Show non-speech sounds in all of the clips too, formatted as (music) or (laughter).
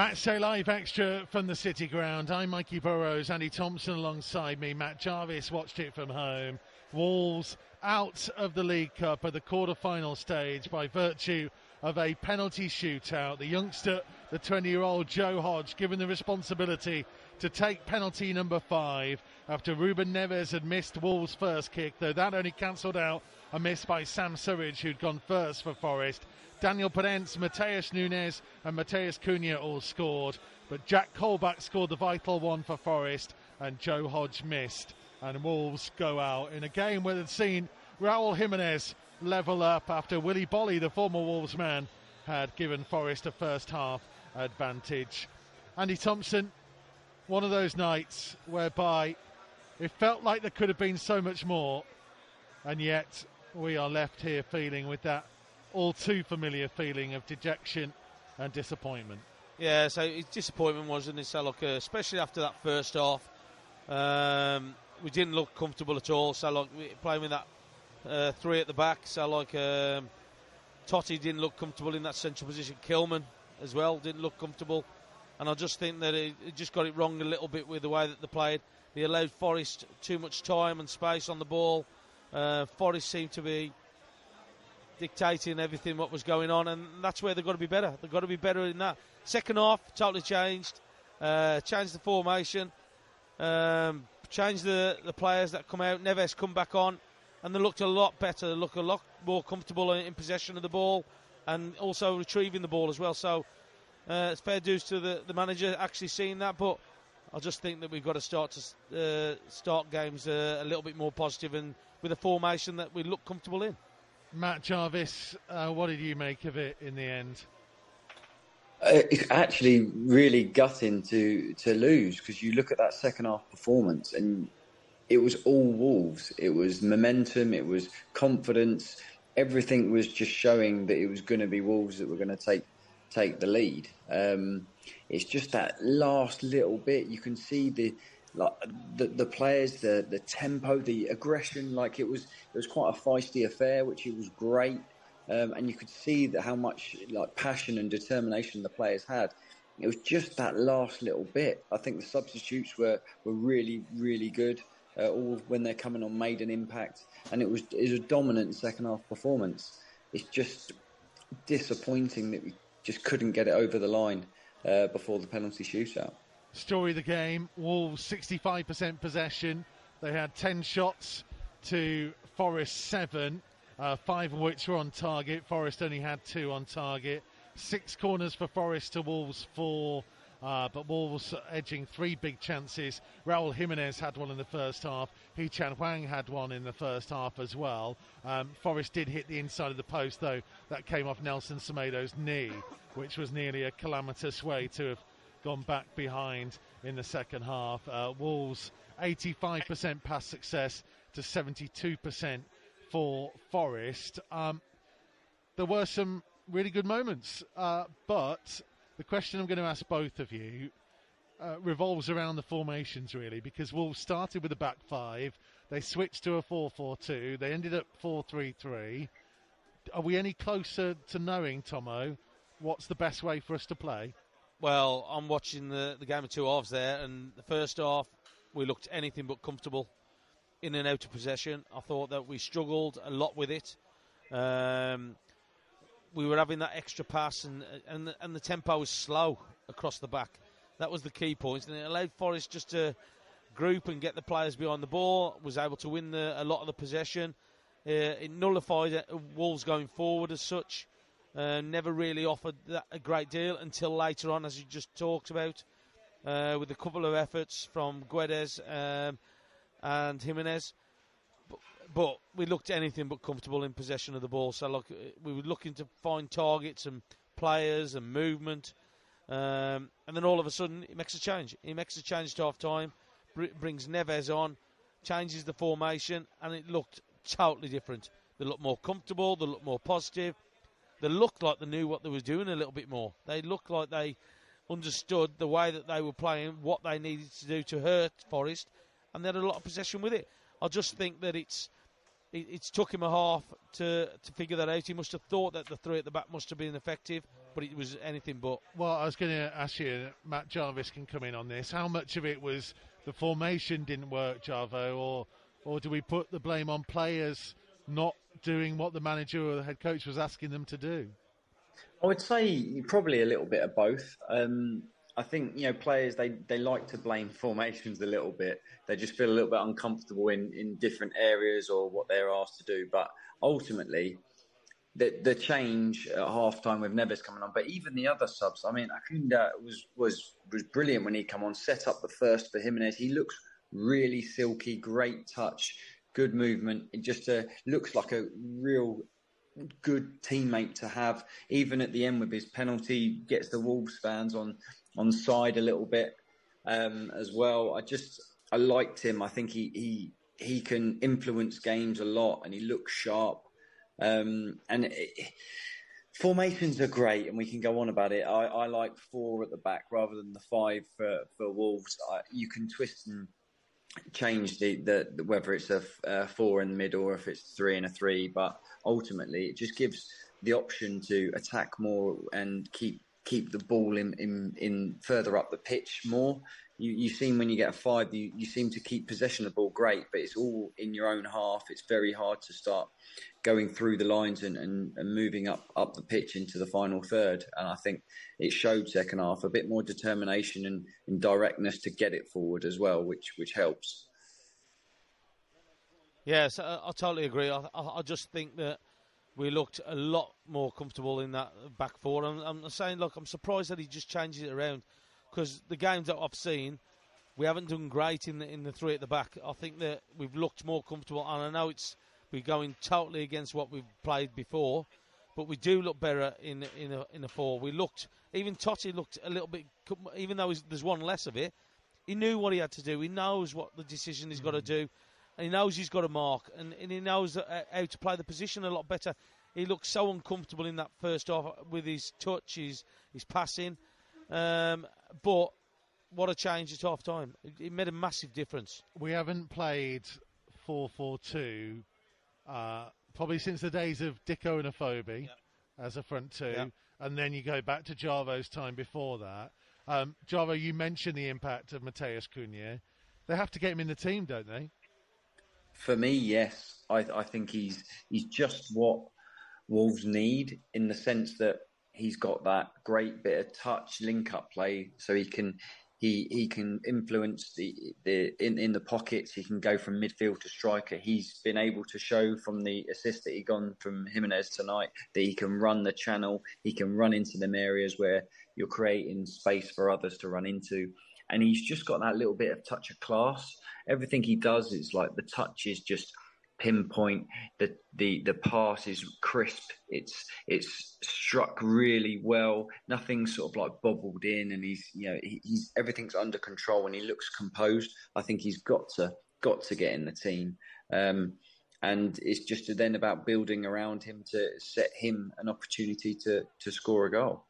Match Day Live Extra from the City Ground. I'm Mikey Burrows, Andy Thompson alongside me. Matt Jarvis watched it from home. Wolves out of the League Cup at the quarter-final stage by virtue of a penalty shootout. The youngster, the 20-year-old Joe Hodge, given the responsibility to take penalty number five after Ruben Neves had missed Wolves' first kick, though that only cancelled out a miss by Sam Surridge, who'd gone first for Forest. Daniel Podence, Matheus Nunes, and Matheus Cunha all scored, but Jack Colback scored the vital one for Forest, and Joe Hodge missed. And Wolves go out in a game where they'd seen Raul Jimenez level up after Willy Boly, the former Wolves man, had given Forest a first half advantage. Andy Thompson, one of those nights whereby it felt like there could have been so much more, and yet we are left here feeling with that all too familiar feeling of dejection and disappointment. Yeah, so disappointment wasn't it? So uh, especially after that first half, um, we didn't look comfortable at all. So like playing with that uh, three at the back, so like um, Toti didn't look comfortable in that central position. Kilman as well didn't look comfortable, and I just think that it, just got it wrong a little bit with the way that they played. They allowed Forest too much time and space on the ball. Uh, Forest seemed to be dictating everything what was going on, and that's where they've got to be better. They've got to be better in that. Second half, totally changed. Uh, changed the formation, um, changed the, the players that come out. Neves come back on, and they looked a lot better. They look a lot more comfortable in, in possession of the ball, and also retrieving the ball as well. So uh, it's fair dues to the, the manager actually seeing that, but I just think that we've got to start to uh, start games uh, a little bit more positive and with a formation that we look comfortable in. Matt Jarvis, uh, what did you make of it in the end? Uh, it's actually really gutting to to lose because you look at that second half performance and it was all Wolves. It was momentum. It was confidence. Everything was just showing that it was going to be Wolves that were going to take take the lead. Um, it's just that last little bit. You can see the like the the players, the the tempo, the aggression. Like it was it was quite a feisty affair, which it was great, um, and you could see that how much like passion and determination the players had. It was just that last little bit. I think the substitutes were were really really good. Uh, all when they're coming on made an impact, and it was it was a dominant second half performance. It's just disappointing that we just couldn't get it over the line uh, before the penalty shootout. Story of the game Wolves 65% possession. They had 10 shots to Forest 7, uh, five of which were on target. Forest only had two on target. Six corners for Forest to Wolves 4. Uh, but Wolves edging three big chances. Raul Jimenez had one in the first half. Hee-chan Hwang had one in the first half as well. Um, Forest did hit the inside of the post, though that came off Nelson Semedo's knee, which was nearly a calamitous way to have gone back behind in the second half. Uh, Wolves 85% pass success to 72% for Forest. Um, there were some really good moments, uh, but the question I'm going to ask both of you uh, revolves around the formations really, because Wolves started with a back five, they switched to a 4-4-2, they ended up 4-3-3. Are we any closer to knowing, Tomo, what's the best way for us to play? Well, I'm watching the, the game of two halves there, and the first half we looked anything but comfortable in and out of possession. I thought that we struggled a lot with it. Um, we were having that extra pass, and and the, and the tempo was slow across the back. That was the key point, and it allowed Forest just to group and get the players behind the ball. Was able to win the, a lot of the possession. Uh, it nullified Wolves going forward as such. Uh, never really offered that a great deal until later on, as you just talked about, uh, with a couple of efforts from Guedes um, and Jimenez. But, but, we looked anything but comfortable in possession of the ball. So look, we were looking to find targets and players and movement. Um, and then all of a sudden, he makes a change. He makes a change to half time, br- brings Neves on, changes the formation, and it looked totally different. They looked more comfortable, they looked more positive they looked like they knew what they were doing a little bit more. They looked like they understood the way that they were playing, what they needed to do to hurt Forest, and they had a lot of possession with it. I just think that it's it, it's took him a half to to figure that out. He must have thought that the three at the back must have been effective, but it was anything but. Well, I was going to ask you, Matt Jarvis can come in on this. How much of it was the formation didn't work, Javo, or or do we put the blame on players not doing what the manager or the head coach was asking them to do? I would say probably a little bit of both. Um, I think you know players they, they like to blame (laughs) formations a little bit. They just feel a little bit uncomfortable in, in different areas or what they're asked to do. But ultimately, the the change at halftime with Neves coming on, but even the other subs. I mean, Cunha was was was brilliant when he come on, set up the first for Jimenez. He looks really silky, great touch, good movement. It just uh, looks like a real good teammate to have. Even at the end with his penalty, gets the Wolves fans on on side a little bit um, as well. I just I liked him. I think he he he can influence games a lot, and he looks sharp. Um, and it, formations are great, and we can go on about it. I, I like four at the back rather than the five for for Wolves. I, you can twist and change the, the, the whether it's a, a, four in the middle or if it's three and a three, but ultimately it just gives the option to attack more and keep keep the ball in, in, in further up the pitch more. You, you seem when you get a five, you, you seem to keep possession of the ball great, but it's all in your own half. It's very hard to start going through the lines and, and, and moving up, up the pitch into the final third. And I think it showed second half a bit more determination and, and directness to get it forward as well, which which helps. Yes, I, I totally agree. I, I, just think that we looked a lot more comfortable in that back four. I'm saying, look, I'm surprised that he just changes it around because the games that I've seen, we haven't done great in the in the three at the back. I think that we've looked more comfortable, and I know it's we're going totally against what we've played before, but we do look better in in a in a four. We looked even Toti looked a little bit, even though there's one less of it. He knew what he had to do. He knows what the decision he's mm. got to do and he knows he's got a mark, and, and he knows uh, how to play the position a lot better. He looked so uncomfortable in that first half with his touch, his, his passing. Um, but what a change at half time. It, it, made a massive difference. We haven't played 4 4 2 uh, probably since the days of Dicko and Afobe yep. as a front two. Yep. And then you go back to Javo's time before that. Um, Javo, you mentioned the impact of Matheus Cunha. They have to get him in the team, don't they? For me, yes. I, I think he's he's just what Wolves need in the sense that he's got that great bit of touch, link up play, so he can he he can influence the the in in the pockets. He can go from midfield to striker. He's been able to show from the assist that he gone from Jimenez tonight that he can run the channel. He can run into them areas where you're creating space for others to run into, and he's just got that little bit of touch of class everything he does is like the touch is just pinpoint the the the pass is crisp. It's it's struck really well. Nothing sort of like bobbled in and he's you know he, he's everything's under control and he looks composed. I think he's got to got to get in the team. Um, and it's just then about building around him to set him an opportunity to to score a goal.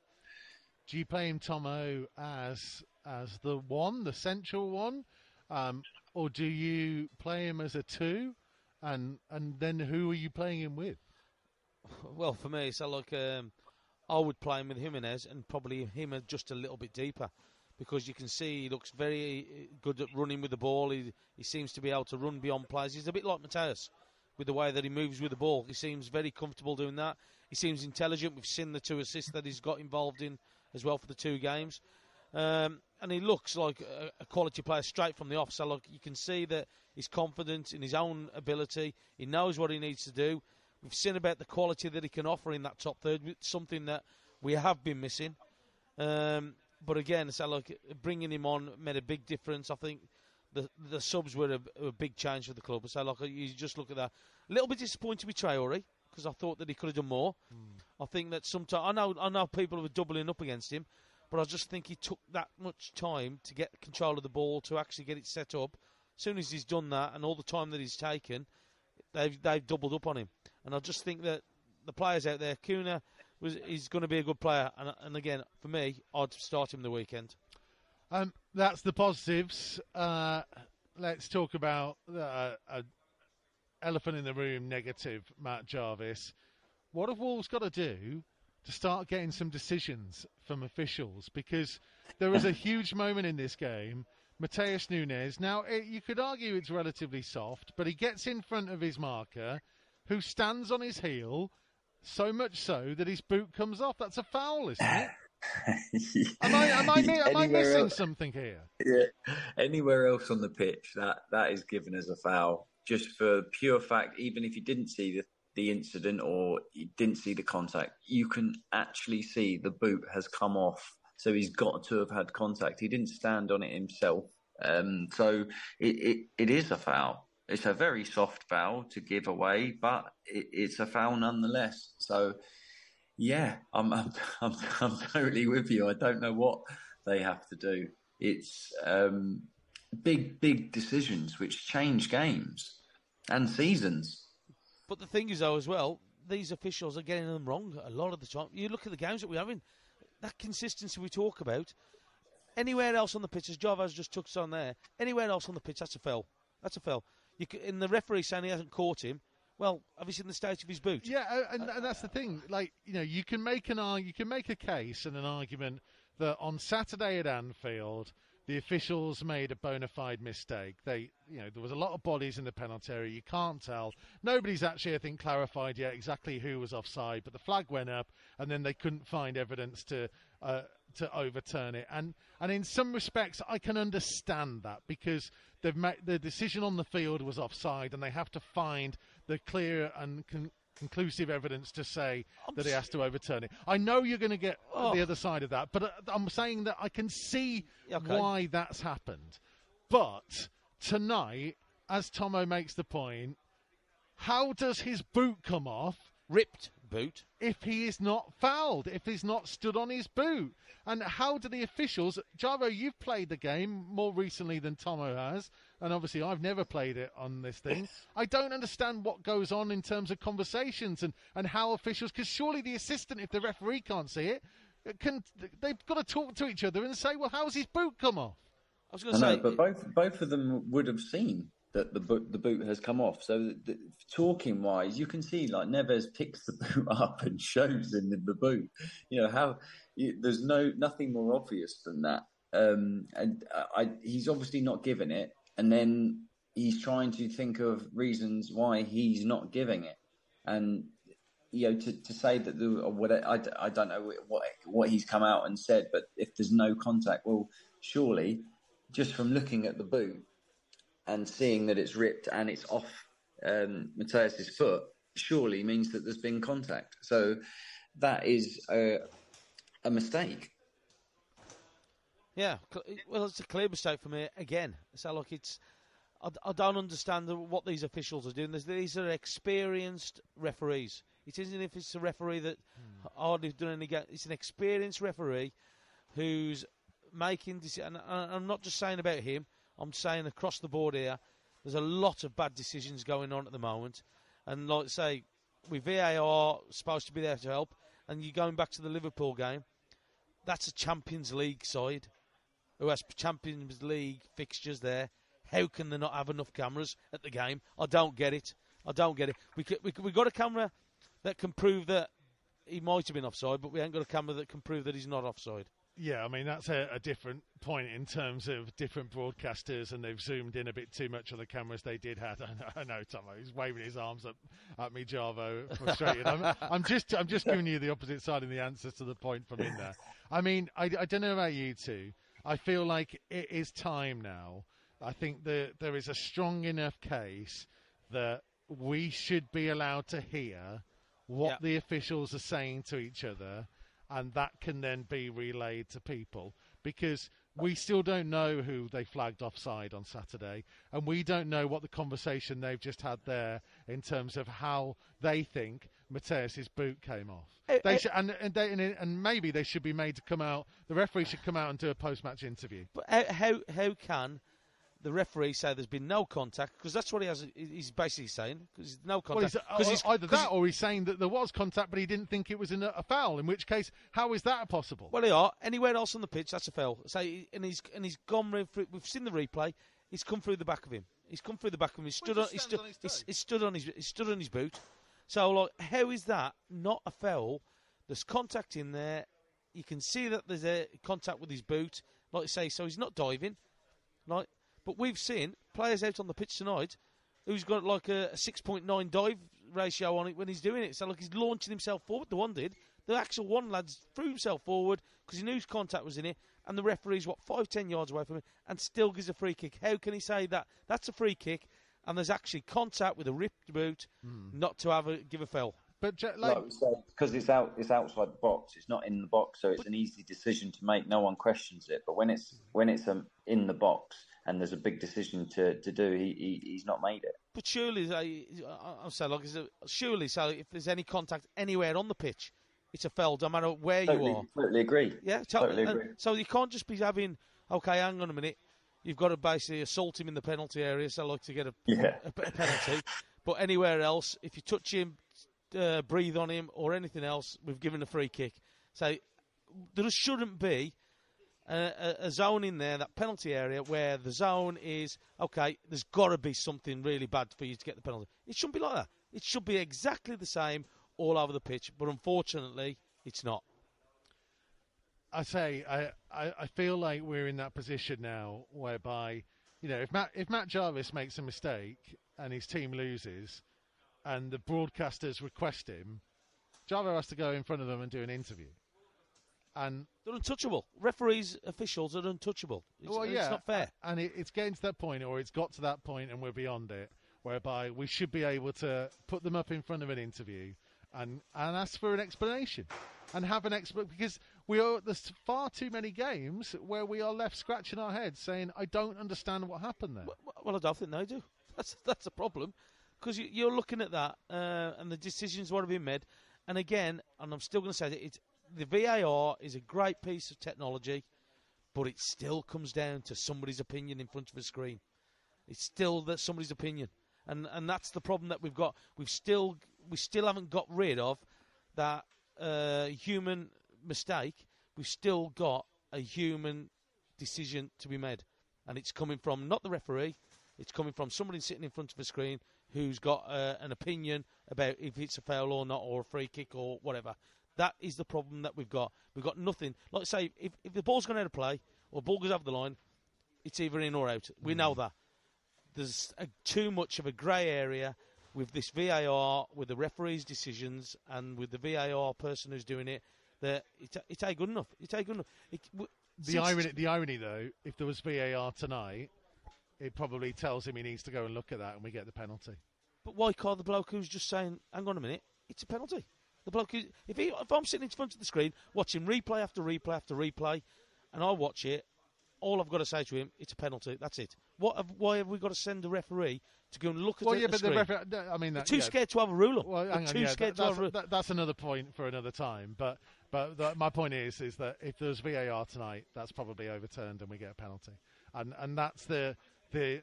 Do you play him tomo as as the one the central one? Um, or do you play him as a two, and and then who are you playing him with? Well, for me, so like um, I would play him with Jimenez and probably him just a little bit deeper because you can see he looks very uh, good at running with the ball. He he seems to be able to run beyond players. He's a bit like Matheus with the way that he moves with the ball. He seems very comfortable doing that. He seems intelligent. We've seen the two assists that he's got involved in as well for the two games. Um, and he looks like a, a, quality player straight from the off. So look, you can see that he's confident in his own ability. He knows what he needs to do. We've seen about the quality that he can offer in that top third, something that we have been missing. Um, but again, so like bringing him on made a big difference. I think the the subs were a, a big change for the club. So like you just look at that, a little bit disappointed with Traore because I thought that he could have done more. Mm. I think that sometimes I know I know people were doubling up against him, but I just think he took that much time to get control of the ball to actually get it set up. As soon as he's done that, and all the time that he's taken, they've they've doubled up on him. And I just think that the players out there, Cunha was he's going to be a good player. And, and again, for me, I'd start him the weekend. Um, that's the positives. Uh, let's talk about uh, elephant in the room negative, Matt Jarvis. What have Wolves got to do to start getting some decisions from officials? Because there was a huge moment in this game. Matheus Nunes. Now, it, you could argue it's relatively soft, but he gets in front of his marker, who stands on his heel, so much so that his boot comes off. That's a foul, isn't it? (laughs) am I, am I, am I missing else, something here? Yeah, anywhere else on the pitch, that that is given as a foul, just for pure fact. Even if you didn't see the the incident or didn't see the contact, you can actually see the boot has come off. So he's got to have had contact. He didn't stand on it himself. Um, so it, it, it is a foul. It's a very soft foul to give away, but it, it's a foul nonetheless. So yeah, I'm, I'm, (laughs) I'm, I'm totally with you. I don't know what they have to do. It's um, big, big decisions which change games and seasons. But the thing is, though, as well, these officials are getting them wrong a lot of the time. You look at the games that we're having, that consistency we talk about. Anywhere else on the pitch, as Javas just took touched on there, anywhere else on the pitch, that's a foul. That's a foul. You in the referee saying he hasn't caught him, well, have you seen the state of his boot? Yeah, and, and that's the thing. Like you know, you can make an you can make a case and an argument that on Saturday at Anfield, the officials made a bona fide mistake. They, you know, there was a lot of bodies in the penalty area. You can't tell. Nobody's actually, I think, clarified yet exactly who was offside. But the flag went up, and then they couldn't find evidence to uh, to overturn it. And and in some respects, I can understand that because they've made the decision on the field was offside, and they have to find the clear and con- conclusive evidence to say I'm that he has to overturn it. I know you're going to get oh. the other side of that, but uh, I'm saying that I can see okay. why that's happened. But tonight, as Tomo makes the point, how does his boot come off? Ripped boot. If he is not fouled, if he's not stood on his boot. And how do the officials, Javo, you've played the game more recently than Tomo has, and obviously I've never played it on this thing. I don't understand what goes on in terms of conversations and, and how officials, because surely the assistant, if the referee can't see it, can they've got to talk to each other and say, well, how's his boot come off? I was going to say, know, but both both of them would have seen that the boot the boot has come off. So the, the, talking wise, you can see like Neves picks the (laughs) boot up and shows him the boot. You know how you, there's no nothing more obvious than that. Um, and I, he's obviously not given it, and then he's trying to think of reasons why he's not giving it, and you know to, to say that the what I, I don't know what what he's come out and said, but if there's no contact, well, surely just from looking at the boot and seeing that it's ripped and it's off um, Matheus's foot surely means that there's been contact. So that is a, a mistake. Yeah, well, it's a clear mistake for me again. So look, it's I, I don't understand what these officials are doing. These are experienced referees. It isn't if it's a referee that hmm. hardly done any. Game. It's an experienced referee who's making. decisions. and I'm not just saying about him. I'm saying across the board here, there's a lot of bad decisions going on at the moment. And like I say, with VAR supposed to be there to help, and you're going back to the Liverpool game, that's a Champions League side who has Champions League fixtures there. How can they not have enough cameras at the game? I don't get it. I don't get it. We we we got a camera that can prove that he might have been offside, but we ain't got a camera that can prove that he's not offside. Yeah, I mean that's a, a, different point in terms of different broadcasters, and they've zoomed in a bit too much on the cameras they did have. (laughs) I know, I know Tomo, he's waving his arms up at me, Javo, frustrated. I'm, I'm, just, I'm just giving you the opposite side of the answers to the point from in there. I mean, I, I don't know about you two. I feel like it is time now. I think that there is a strong enough case that we should be allowed to hear what the officials are saying to each other and that can then be relayed to people because we still don't know who they flagged offside on Saturday, and we don't know what the conversation they've just had there in terms of how they think Matheus's boot came off. Eh, they eh, should, and and, they, and, maybe they should be made to come out. The referee should come out and do a post-match interview. But how how can the referee say there's been no contact because that's what he has. He's basically saying because no contact. Well, he's, uh, he's, either that or he's saying that there was contact, but he didn't think it was a, a, foul. In which case, how is that possible? Well, they are anywhere else on the pitch. That's a foul. Say, and he's and he's gone. Through, we've seen the replay. He's come through the back of him. He's come through the back of him. He's stood Well, on. he just on his toe. he's stood on his. He's stood on his boot. So like, how is that not a foul? There's contact in there. You can see that there's a contact with his boot. Like I say, so he's not diving. Like, but we've seen players out on the pitch tonight who's got like a, a 6.9 dive ratio on it when he's doing it. So like he's launching himself forward. The one did. The actual one lad's threw himself forward because he knew his contact was in it, and the referee's what five, ten yards away from him, and still gives a free kick. How can he say that that's a free kick? And there's actually contact with a ripped boot, not to have a give a foul. But Je- like, Like we because it's out, it's outside the box. It's not in the box, so it's an easy decision to make. No one questions it. But when it's when it's um, in the box and there's a big decision to, to do, he, he he's not made it. But surely, I- I- I'm saying, like, is it- surely, so if there's any contact anywhere on the pitch, it's a foul, no matter where you Totally, are. totally agree. Yeah, totally agree. so you can't just be having, okay, hang on a minute, you've got to basically assault him in the penalty area, so like to get a, Yeah. a, a penalty. (laughs) but anywhere else, if you touch him, uh, breathe on him, or anything else, we've given a free kick. So there shouldn't be a, a, zone in there, that penalty area, where the zone is okay. There's got to be something really bad for you to get the penalty. It shouldn't be like that. It should be exactly the same all over the pitch. But unfortunately, it's not. I say, I, I, I feel like we're in that position now whereby, you know, if Matt, if Matt Jarvis makes a mistake and his team loses and the broadcasters request him, Jarvis has to go in front of them and do an interview. And They're untouchable. Referees, officials are untouchable. It's, well, it's not fair. And it, it's getting to that point, or it's got to that point, and we're beyond it, whereby we should be able to put them up in front of an interview and and ask for an explanation, and have an expert because we are there's far too many games where we are left scratching our heads saying I don't understand what happened there. Well, well, I don't think they do. (laughs) That's that's a problem because you, you're looking at that uh, and the decisions want to be made. And again, and I'm still going to say that it's the VAR is a great piece of technology, but it still comes down to somebody's opinion in front of a screen. It's still that somebody's opinion, and and that's the problem that we've got. We've still we still haven't got rid of that uh, human mistake. We've still got a human decision to be made, and it's coming from not the referee. It's coming from somebody sitting in front of a screen who's got uh, an opinion about if it's a foul or not, or a free kick or whatever. That is the problem that we've got. We've got nothing. Like I say, if, if the ball's gone out of play or ball goes over the line, it's either in or out. We know mm. that. There's a, too much of a grey area with this VAR, with the referee's decisions, and with the VAR person who's doing it. That it, it ain't good enough. It ain't good enough. It, w- The irony, the irony though, if there was VAR tonight, it probably tells him he needs to go and look at that, and we get the penalty. But why call the bloke who's just saying, "Hang on a minute, it's a penalty"? The bloke, who, if he, if I'm sitting in front of the screen watching replay after replay after replay, and I watch it, all I've got to say to him, it's a penalty. That's it. What? Have, why have we got to send a referee to go and look at Well, it yeah, the but the screen? referee. no, I mean, that, too yeah, scared to have a ruler. Well, hang on, too yeah, scared that, to have a that's, ruler. that, that's another point for another time. But but the, my point is is that if there's VAR tonight, that's probably overturned and we get a penalty, and and that's the the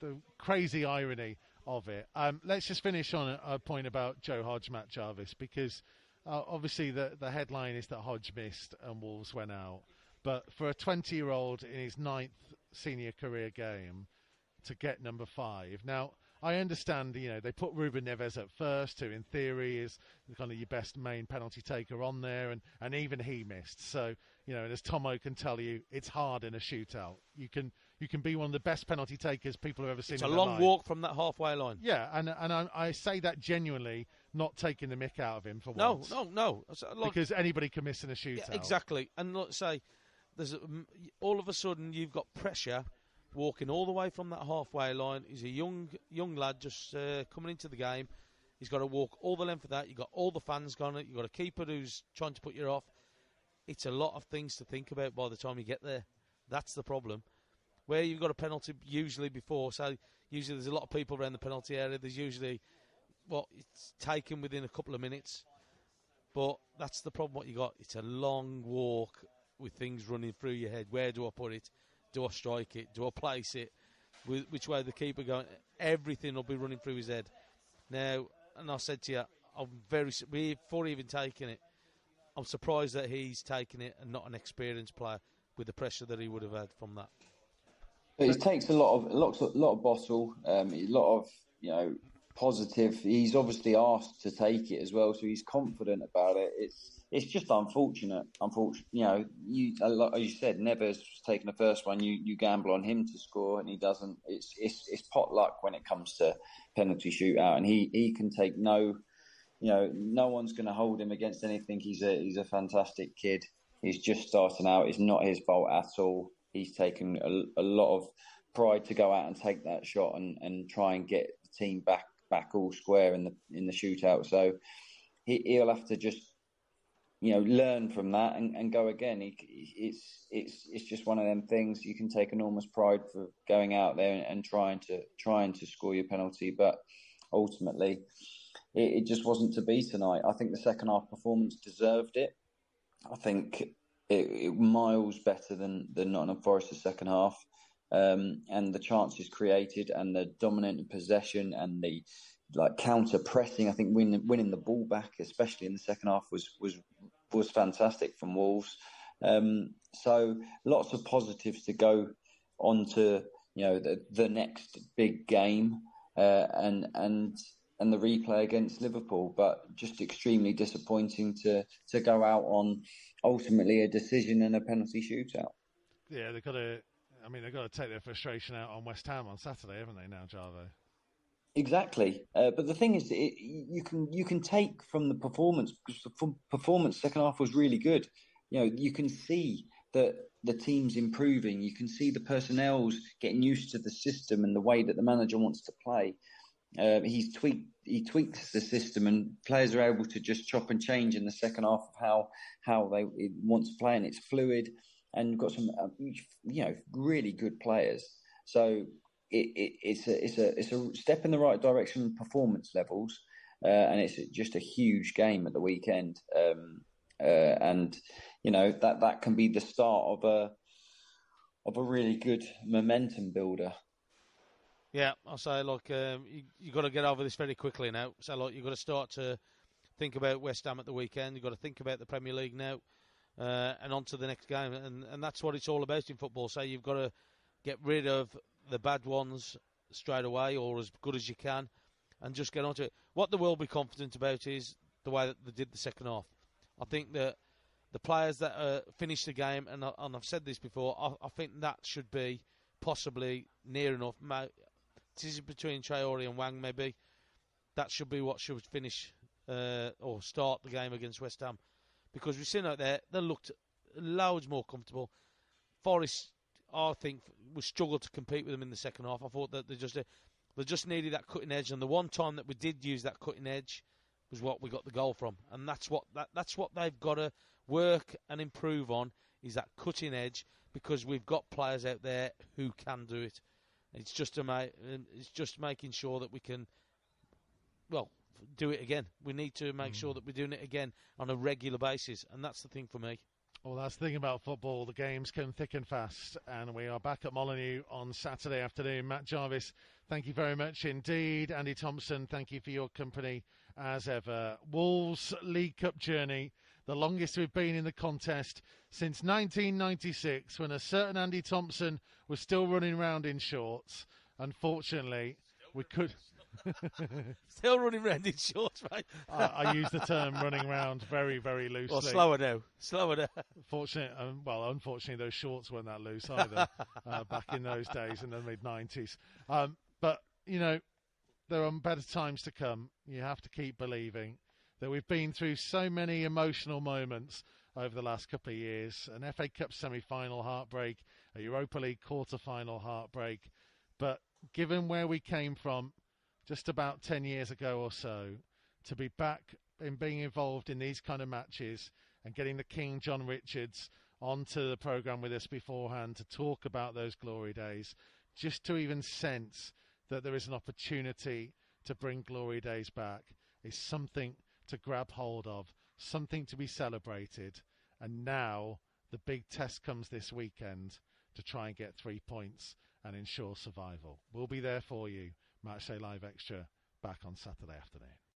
the crazy irony of it. Um, let's just finish on a, a point about Joe Hodge, Matt Jarvis, because uh, obviously the the headline is that Hodge missed and Wolves went out, but for a 20 year old in his ninth senior career game to get number five. Now, I understand, you know, they put Ruben Neves at first, who in theory is kind of your best main penalty taker on there, and, and even he missed. So, you know, and as Tomo can tell you, it's hard in a shootout. You can you can be one of the best penalty takers people have ever seen. It's a long life. walk from that halfway line. Yeah, and and I, I say that genuinely, not taking the mick out of him for No, once. no, no. Like- because anybody can miss in a shootout. Yeah, exactly. And let's say there's a, all of a sudden you've got pressure walking all the way from that halfway line. He's a young young lad just uh, coming into the game. He's got to walk all the length of that. You've got all the fans gone. You've got a keeper who's trying to put you off. It's a lot of things to think about by the time you get there. That's the problem. Where you've got a penalty usually before, so usually there's a lot of people around the penalty area. There's usually, well, it's taken within a couple of minutes. But that's the problem. What you got? It's a long walk with things running through your head. Where do I put it? Do I strike it? Do I place it? Which way the keeper going? Everything will be running through his head. Now, and I said to you, I'm very before even taking it. I'm surprised that he's taking it and not an experienced player with the pressure that he would have had from that. But it takes a lot of lots of lot of bottle, um, a lot of you know positive. He's obviously asked to take it as well, so he's confident about it. It's it's just unfortunate. Unfortunate, you know, you like you said, Neves taking the first one. You you gamble on him to score, and he doesn't. It's it's it's pot luck when it comes to penalty shootout, and he he can take no. You know, no one's going to hold him against anything. He's a he's a fantastic kid. He's just starting out. It's not his fault at all he's taken a, a, lot of pride to go out and take that shot and, and try and get the team back back all square in the in the shootout. So he, he'll have to just you know learn from that and, and go again. He, it's it's it's just one of them things. You can take enormous pride for going out there and, and trying to trying to score your penalty, but ultimately it, it just wasn't to be tonight. I think the second half performance deserved it. I think it, it miles better than than Nottingham Forest's second half. Um, and the chances created and the dominant possession and the like counter pressing. I think winning winning the ball back, especially in the second half, was was was fantastic from Wolves. Um, so lots of positives to go on to you know the the next big game uh, and and and the replay against Liverpool, but just extremely disappointing to to go out on ultimately a decision and a penalty shootout. Yeah, they've got to. I mean, they've got to take their frustration out on West Ham on Saturday, haven't they? Now, Jarvo. Exactly, uh, but the thing is, it, you can you can take from the performance because the performance second half was really good. You know, you can see that the team's improving. You can see the personnel's getting used to the system and the way that the manager wants to play. Uh, he's tweaked he tweaks the system, and players are able to just chop and change in the second half of how how they want to play, and it's fluid. And you've got some uh, you know really good players. So it, it, it's a it's a it's a step in the right direction performance levels, uh, and it's just a huge game at the weekend. Um, uh, and you know that that can be the start of a of a really good momentum builder. Yeah, I'll say, look, um, you you got to get over this very quickly now. So, look, you've got to start to think about West Ham at the weekend. You've got to think about the Premier League now, uh, and on to the next game. And and that's what it's all about in football. So you've got to get rid of the bad ones straight away, or as good as you can, and just get onto it. What they will be confident about is the way that they did the second half. I think that the players that uh, finished the game, and, I, and I've said this before, I, I think that should be possibly near enough is it between Traore and Hwang, maybe. That should be what should finish uh, or start the game against West Ham. Because we've seen out there, they looked loads more comfortable. Forest, I think, we struggled to compete with them in the second half. I thought that they just they just needed that cutting edge, and the one time that we did use that cutting edge was what we got the goal from, and that's what that, that's what they've got to work and improve on is that cutting edge because we've got players out there who can do it. It's just a ma- it's just making sure that we can, well, do it again. We need to make mm. sure that we're doing it again on a regular basis, and that's the thing for me. Well, that's the thing about football. The games come thick and fast, and we are back at Molineux on Saturday afternoon. Matt Jarvis, thank you very much indeed. Andy Thompson, thank you for your company as ever. Wolves League Cup journey, the longest we've been in the contest since 1996 when a certain Andy Thompson was still running around in shorts. Unfortunately, we could. (laughs) still running around in shorts, right? (laughs) I, I use the term running around very, very loosely. Well, slower now. Slower now. Fortunately, um, well, unfortunately, those shorts weren't that loose either (laughs) uh, back in those days in the mid 90s. Um, but, you know, there are better times to come. You have to keep believing that we've been through so many emotional moments over the last couple of years. An FA Cup semi-final heartbreak, a Europa League quarter-final heartbreak. But given where we came from just about 10 years ago or so, to be back in being involved in these kind of matches and getting the King John Richards onto the programme with us beforehand to talk about those glory days, just to even sense that there is an opportunity to bring glory days back is something to grab hold of something to be celebrated. And now the big test comes this weekend to try and get three points and ensure survival. We'll be there for you. Matchday Live Extra back on Saturday afternoon.